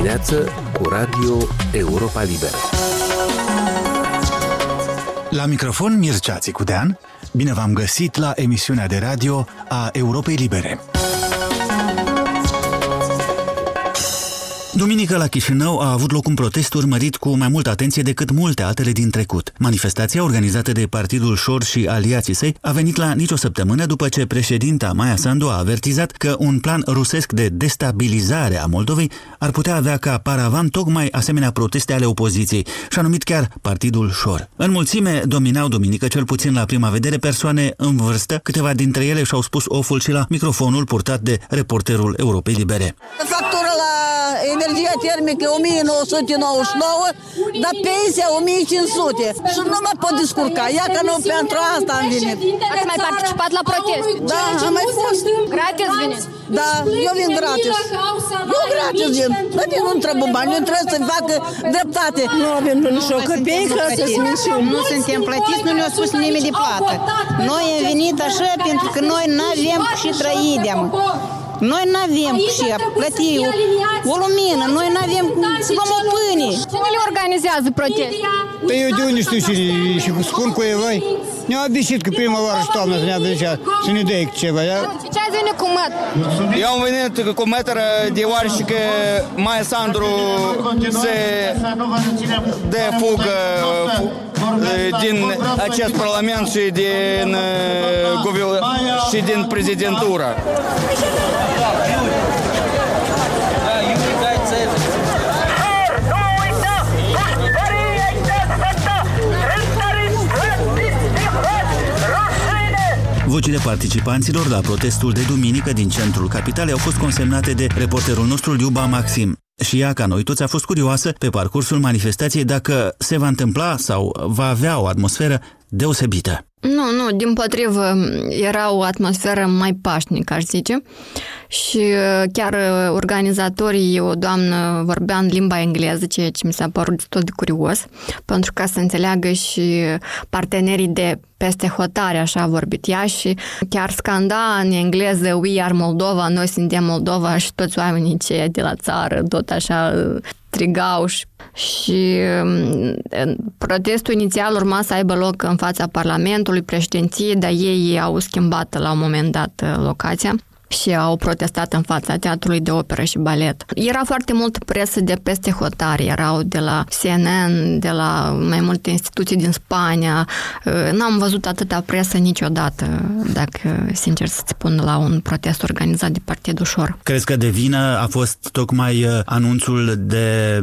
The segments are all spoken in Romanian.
dimineață cu Radio Europa Liberă. La microfon Mircea Țicudean, bine v-am găsit la emisiunea de radio a Europei Libere. Duminică la Chișinău a avut loc un protest urmărit cu mai multă atenție decât multe altele din trecut. Manifestația organizată de Partidul Șor și aliații săi a venit la nicio săptămână după ce președinta Maia Sandu a avertizat că un plan rusesc de destabilizare a Moldovei ar putea avea ca paravan tocmai asemenea proteste ale opoziției și a numit chiar Partidul Șor. În mulțime dominau duminică, cel puțin la prima vedere, persoane în vârstă, câteva dintre ele și-au spus oful și la microfonul purtat de reporterul Europei Libere. Factura la energia termică 1999, dar pensia 1500 și nu mă pot descurca. Ia că nu pentru asta am venit. Ați mai participat la protest? Da, am mai fost. Gratis veniți? Da, eu vin gratis. Eu gratis vin. Dar mie nu trebuie bani, eu trebuie să facă dreptate. Nu avem nici o căpeică să smișim. Nu suntem plătiți, nu ne-a spus nimeni de plată. Noi am venit așa pentru că noi nu avem și trăidem. Noi nu avem și a plăti o, o lumină, noi nu avem să luăm o pâine. Cine le organizează protest? Păi eu de unde știu și, și cu scun cu evai? Ne-au obișit că primăvară și toamnă să ne aducea să ne dea ceva. Ia? Ce ați venit cu măt? Eu am venit cu mătără deoarece că Maia Sandru se de fugă din acest parlament și din, și din prezidentură. Vocile participanților la protestul de duminică din centrul capitalei au fost consemnate de reporterul nostru Liuba Maxim. Și ea, ca noi toți, a fost curioasă pe parcursul manifestației dacă se va întâmpla sau va avea o atmosferă deosebită. Nu, nu, din potrivă, era o atmosferă mai pașnică, aș zice. Și uh, chiar uh, organizatorii, o doamnă vorbea în limba engleză, ceea ce mi s-a părut destul de curios, pentru ca să înțeleagă și partenerii de peste hotare, așa a vorbit ea și chiar scanda în engleză We are Moldova, noi suntem Moldova și toți oamenii cei de la țară, tot așa strigau și, și protestul inițial urma să aibă loc în fața Parlamentului, președinției, dar ei au schimbat la un moment dat locația și au protestat în fața teatrului de operă și balet. Era foarte multă presă de peste hotare, erau de la CNN, de la mai multe instituții din Spania. N-am văzut atâta presă niciodată, dacă sincer să spun, la un protest organizat de Partidul Șor. Crezi că de vină a fost tocmai anunțul de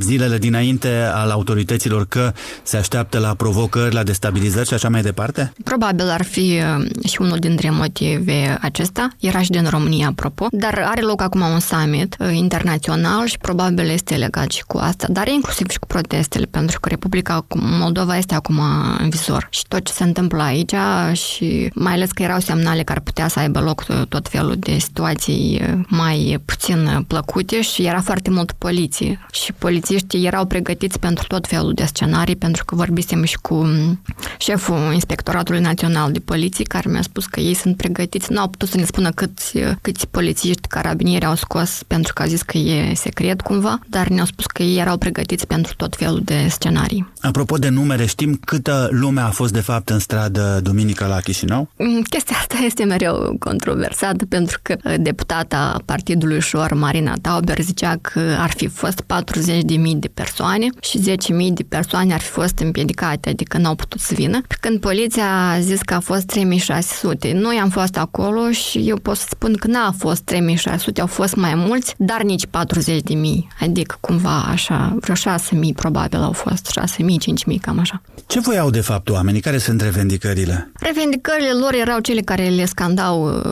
zilele dinainte al autorităților că se așteaptă la provocări, la destabilizări și așa mai departe? Probabil ar fi și unul dintre motive acesta. Era și din România, apropo, dar are loc acum un summit uh, internațional și probabil este legat și cu asta, dar inclusiv și cu protestele, pentru că Republica Moldova este acum în visor. Și tot ce se întâmplă aici și mai ales că erau semnale că ar putea să aibă loc tot felul de situații uh, mai puțin plăcute și era foarte mult poliție și polițiștii erau pregătiți pentru tot felul de scenarii, pentru că vorbisem și cu mm, șeful Inspectoratului Național de Poliție, care mi-a spus că ei sunt pregătiți, nu au putut să ne spună cât быть политически polițiști carabinieri au scos pentru că a zis că e secret cumva, dar ne-au spus că ei erau pregătiți pentru tot felul de scenarii. Apropo de numere, știm câtă lume a fost de fapt în stradă duminică la Chișinău? Mm, chestia asta este mereu controversată pentru că deputata Partidului Șor, Marina Tauber, zicea că ar fi fost 40.000 de persoane și 10.000 de persoane ar fi fost împiedicate, adică n-au putut să vină. Când poliția a zis că a fost 3600, noi am fost acolo și eu pot să spun că n-a fost 3600, au fost mai mulți, dar nici 40 de mii, adică cumva așa, vreo 6 mii probabil au fost, 6 mii, 5 mii, cam așa. Ce voiau de fapt oamenii? Care sunt revendicările? Revendicările lor erau cele care le scandau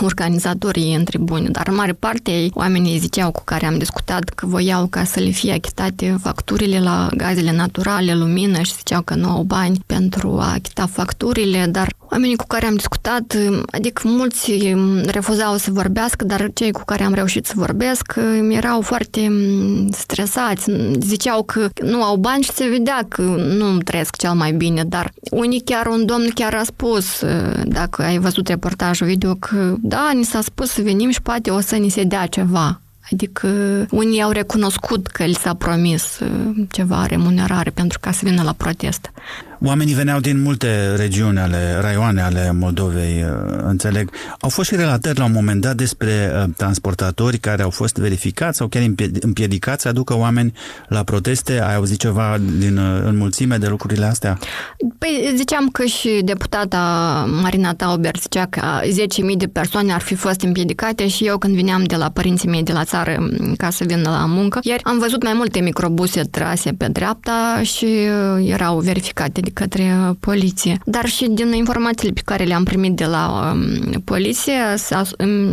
organizatorii în tribune, dar în mare parte oamenii ziceau cu care am discutat că voiau ca să le fie achitate facturile la gazele naturale, lumină și ziceau că nu au bani pentru a achita facturile, dar oamenii cu care am discutat, adică mulți refuzau să vorbească, dar cei cu care am reușit să vorbesc erau foarte stresați, ziceau că nu au bani și se vedea că nu trăiesc cel mai bine, dar unii chiar, un domn chiar a spus, dacă ai văzut reportajul video, că da, ni s-a spus să venim și poate o să ni se dea ceva. Adică unii au recunoscut că li s-a promis uh, ceva remunerare pentru ca să vină la protest. Oamenii veneau din multe regiuni ale, raioane ale Moldovei, uh, înțeleg. Au fost și relatări la un moment dat despre uh, transportatori care au fost verificați sau chiar împiedicați să aducă oameni la proteste. Ai auzit ceva din înmulțime de lucrurile astea? Păi ziceam că și deputata Marina Tauber zicea că 10.000 de persoane ar fi fost împiedicate și eu când vineam de la părinții mei de la țară ca să vină la muncă, iar am văzut mai multe microbuse trase pe dreapta și uh, erau verificate de către uh, poliție. Dar și din informațiile pe care le-am primit de la um, poliție, s-a,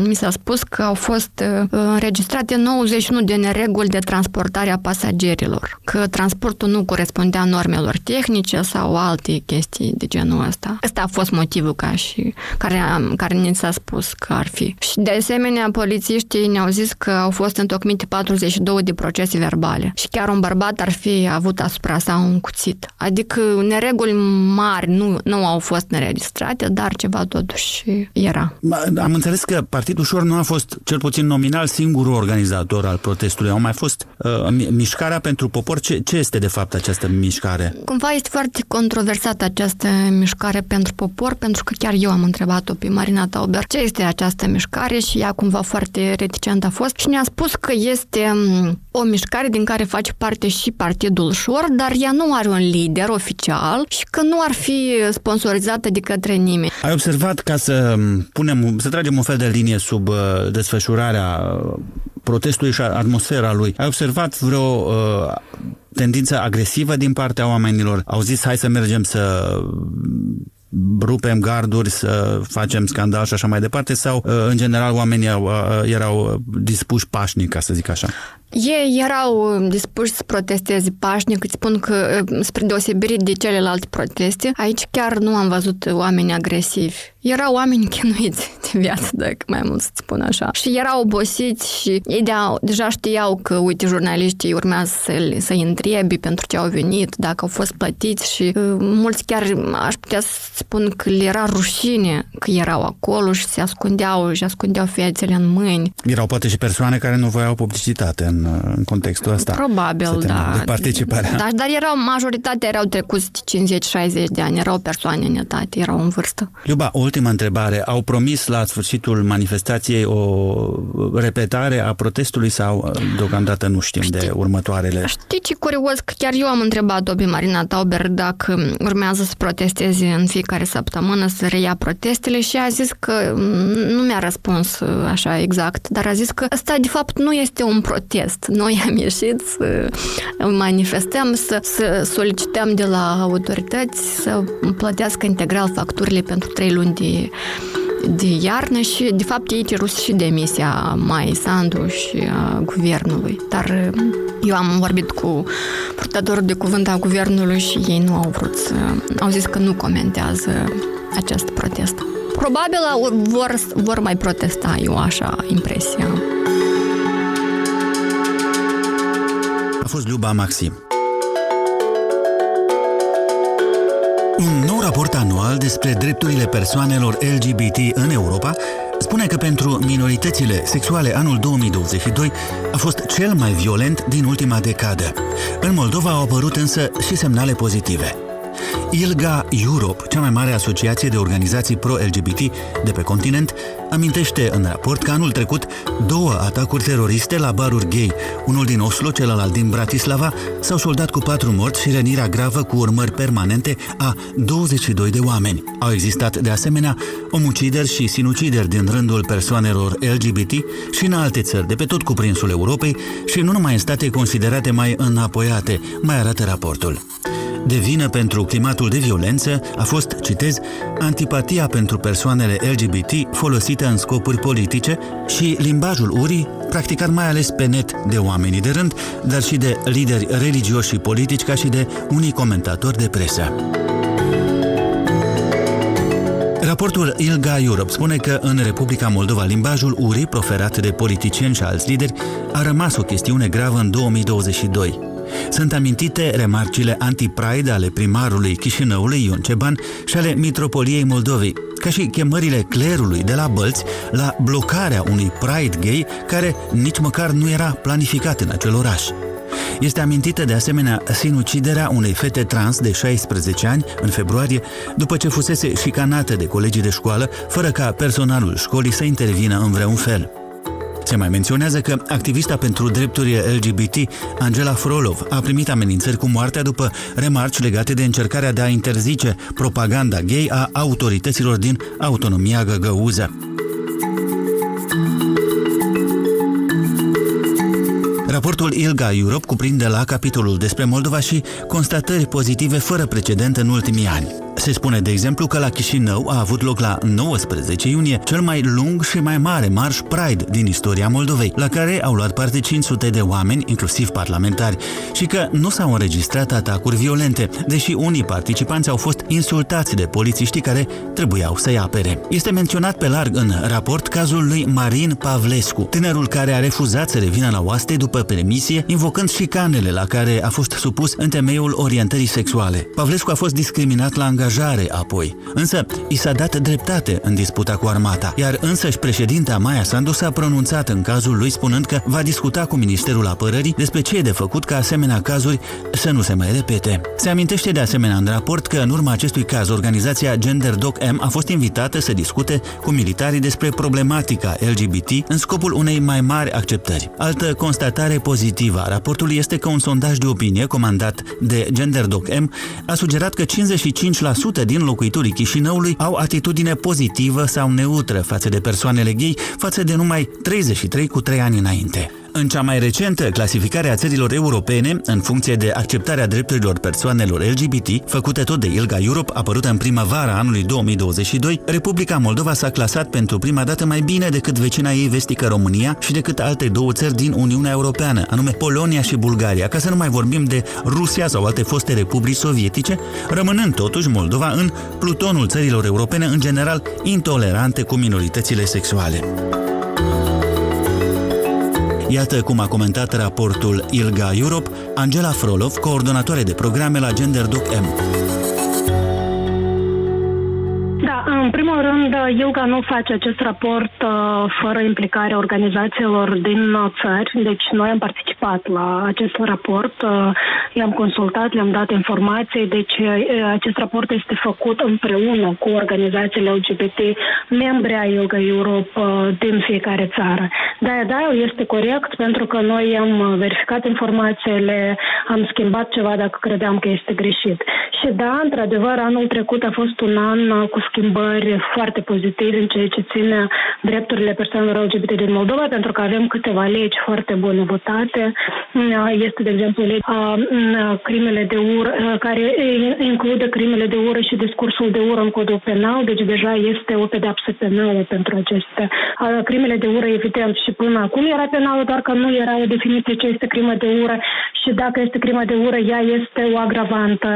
mi s-a spus că au fost uh, înregistrate 91 de nereguli de transportare a pasagerilor, că transportul nu corespundea normelor tehnice sau alte chestii de genul ăsta. Ăsta a fost motivul ca și care, care ne s-a spus că ar fi. Și de asemenea, polițiștii ne-au zis că au fost întocmite 42 de procese verbale și chiar un bărbat ar fi avut asupra sa un cuțit. Adică nereguli mari nu, nu au fost înregistrate, dar ceva totuși era. Am înțeles că Partidul Șor nu a fost, cel puțin nominal, singurul organizator al protestului. Au mai fost uh, mișcarea pentru popor. Ce, ce este de fapt această mișcare? Cumva este foarte controversată această mișcare pentru popor, pentru că chiar eu am întrebat-o pe Marina Tauber ce este această mișcare și ea cumva foarte reticent a fost și ne-a spus că este mm, o mișcare din care face parte și Partidul Șor, dar ea nu are un lider oficial și că nu ar fi sponsorizată de către nimeni. Ai observat ca să mm, punem, să tragem un fel de linie sub uh, desfășurarea uh, protestului și atmosfera lui. Ai observat vreo uh, tendință agresivă din partea oamenilor? Au zis hai să mergem să rupem garduri, să facem scandal și așa mai departe, sau uh, în general oamenii erau dispuși pașnic, ca să zic așa? Ei erau dispuși să protesteze pașnic, îți spun că, spre deosebire de celelalte proteste, aici chiar nu am văzut oameni agresivi. Erau oameni chinuiți de viață, dacă mai mult să spun așa. Și erau obosiți și ei de deja știau că, uite, jurnaliștii urmează să, să-i întrebi pentru ce au venit, dacă au fost plătiți și uh, mulți chiar aș putea să spun că le era rușine că erau acolo și se ascundeau și ascundeau fețele în mâini. Erau poate și persoane care nu voiau publicitate în în, contextul ăsta. Probabil, da. De participare. Da, dar erau, majoritatea erau trecuți 50-60 de ani, erau persoane în etate, erau în vârstă. Luba, o ultimă întrebare. Au promis la sfârșitul manifestației o repetare a protestului sau deocamdată nu știm Știi, de următoarele? Știi ce curios? Că chiar eu am întrebat-o pe Marina Tauber dacă urmează să protesteze în fiecare săptămână, să reia protestele și a zis că nu mi-a răspuns așa exact, dar a zis că ăsta de fapt nu este un protest protest. Noi am ieșit să manifestăm, să, să solicităm de la autorități să plătească integral facturile pentru trei luni de de iarnă și, de fapt, ei cerut și demisia mai Sandu și a guvernului. Dar eu am vorbit cu purtătorul de cuvânt a guvernului și ei nu au vrut să... Au zis că nu comentează acest protest. Probabil vor, vor mai protesta, eu așa impresia. Fost Luba Maxim. Un nou raport anual despre drepturile persoanelor LGBT în Europa spune că pentru minoritățile sexuale anul 2022 a fost cel mai violent din ultima decadă. În Moldova au apărut însă și semnale pozitive. ILGA Europe, cea mai mare asociație de organizații pro-LGBT de pe continent, amintește în raport că anul trecut două atacuri teroriste la baruri gay, unul din Oslo, celălalt din Bratislava, s-au soldat cu patru morți și rănirea gravă cu urmări permanente a 22 de oameni. Au existat de asemenea omucideri și sinucideri din rândul persoanelor LGBT și în alte țări de pe tot cuprinsul Europei și nu numai în state considerate mai înapoiate, mai arată raportul. De vină pentru climatul de violență a fost, citez, antipatia pentru persoanele LGBT folosită în scopuri politice și limbajul urii practicat mai ales pe net de oamenii de rând, dar și de lideri religioși și politici, ca și de unii comentatori de presă. Raportul ILGA Europe spune că în Republica Moldova limbajul urii proferat de politicieni și alți lideri a rămas o chestiune gravă în 2022. Sunt amintite remarcile anti-pride ale primarului Chișinăului Ion Ceban și ale Mitropoliei Moldovei, ca și chemările clerului de la bălți la blocarea unui Pride gay care nici măcar nu era planificat în acel oraș. Este amintită de asemenea sinuciderea unei fete trans de 16 ani în februarie, după ce fusese șicanată de colegii de școală, fără ca personalul școlii să intervină în vreun fel. Se mai menționează că activista pentru drepturi LGBT, Angela Frolov, a primit amenințări cu moartea după remarci legate de încercarea de a interzice propaganda gay a autorităților din autonomia găgăuză. Raportul ILGA Europe cuprinde la capitolul despre Moldova și constatări pozitive fără precedent în ultimii ani. Se spune, de exemplu, că la Chișinău a avut loc la 19 iunie cel mai lung și mai mare marș Pride din istoria Moldovei, la care au luat parte 500 de oameni, inclusiv parlamentari, și că nu s-au înregistrat atacuri violente, deși unii participanți au fost insultați de polițiștii care trebuiau să-i apere. Este menționat pe larg în raport cazul lui Marin Pavlescu, tânărul care a refuzat să revină la oaste după permisie, invocând șicanele la care a fost supus în temeiul orientării sexuale. Pavlescu a fost discriminat la angajare angajare apoi. Însă, i s-a dat dreptate în disputa cu armata, iar însăși președinta Maia Sandu s-a pronunțat în cazul lui spunând că va discuta cu Ministerul Apărării despre ce e de făcut ca asemenea cazuri să nu se mai repete. Se amintește de asemenea în raport că în urma acestui caz organizația Gender Doc M a fost invitată să discute cu militarii despre problematica LGBT în scopul unei mai mari acceptări. Altă constatare pozitivă a raportului este că un sondaj de opinie comandat de Gender Doc M a sugerat că 55% din locuitorii Chișinăului au atitudine pozitivă sau neutră față de persoanele gay, față de numai 33 cu 3 ani înainte. În cea mai recentă clasificare a țărilor europene, în funcție de acceptarea drepturilor persoanelor LGBT, făcută tot de ILGA Europe, apărută în primăvara anului 2022, Republica Moldova s-a clasat pentru prima dată mai bine decât vecina ei vestică România și decât alte două țări din Uniunea Europeană, anume Polonia și Bulgaria, ca să nu mai vorbim de Rusia sau alte foste republici sovietice, rămânând totuși Moldova în plutonul țărilor europene în general intolerante cu minoritățile sexuale. Iată cum a comentat raportul ILGA Europe Angela Frolov, coordonatoare de programe la Gender Doc M. În primul rând, ILGA nu face acest raport uh, fără implicarea organizațiilor din țări, deci noi am participat la acest raport, uh, i-am consultat, le-am dat informații, deci uh, acest raport este făcut împreună cu organizațiile LGBT, membri ai ILGA Europe din fiecare țară. Da, da, este corect pentru că noi am verificat informațiile, am schimbat ceva dacă credeam că este greșit. Și da, într-adevăr, anul trecut a fost un an cu schimbări schimbări foarte pozitive în ceea ce ține drepturile persoanelor LGBT din Moldova, pentru că avem câteva legi foarte bune votate. Este, de exemplu, legea crimele de ură, care include crimele de ură și discursul de ură în codul penal, deci deja este o pedeapsă penală pentru aceste. Crimele de ură, evident, și până acum era penală, doar că nu era o definiție ce este crimă de ură și dacă este crimă de ură, ea este o agravantă.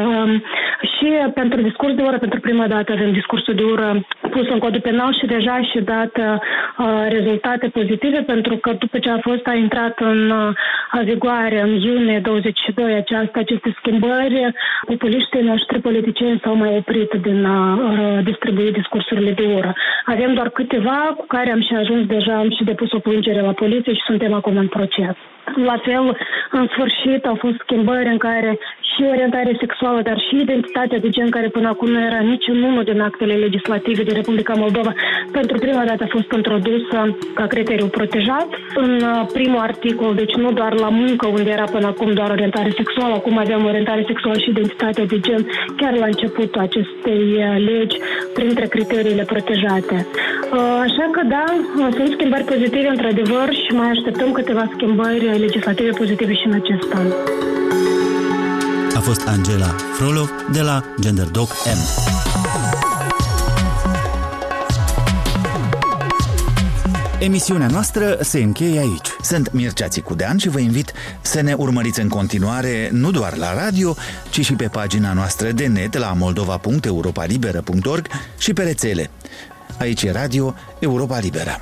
Și pentru discurs de ură, pentru prima dată avem discursul de ură pus în codul penal și deja și dat uh, rezultate pozitive pentru că după ce a fost a intrat în uh, vigoare în iunie 22 aceasta, aceste schimbări, populiștii noștri politicieni s-au mai oprit din a uh, distribui discursurile de ură. Avem doar câteva cu care am și ajuns deja, am și depus o plângere la poliție și suntem acum în proces. La fel, în sfârșit, au fost schimbări în care și orientare sexuală, dar și identitatea de gen, care până acum nu era niciunul din actele legislative din Republica Moldova, pentru prima dată a fost introdusă ca criteriu protejat. În uh, primul articol, deci nu doar la muncă, unde era până acum doar orientare sexuală, acum avem orientare sexuală și identitatea de gen, chiar la începutul acestei uh, legi, printre criteriile protejate. Uh, așa că da, sunt schimbări pozitive într-adevăr și mai așteptăm câteva schimbări legislative pozitive și în acest an. A fost Angela Frolov de la GenderDoc M. Emisiunea noastră se încheie aici. Sunt Mircea Țicudean și vă invit să ne urmăriți în continuare nu doar la radio, ci și pe pagina noastră de net la moldova.europalibera.org și pe rețele. Aici e Radio Europa Liberă.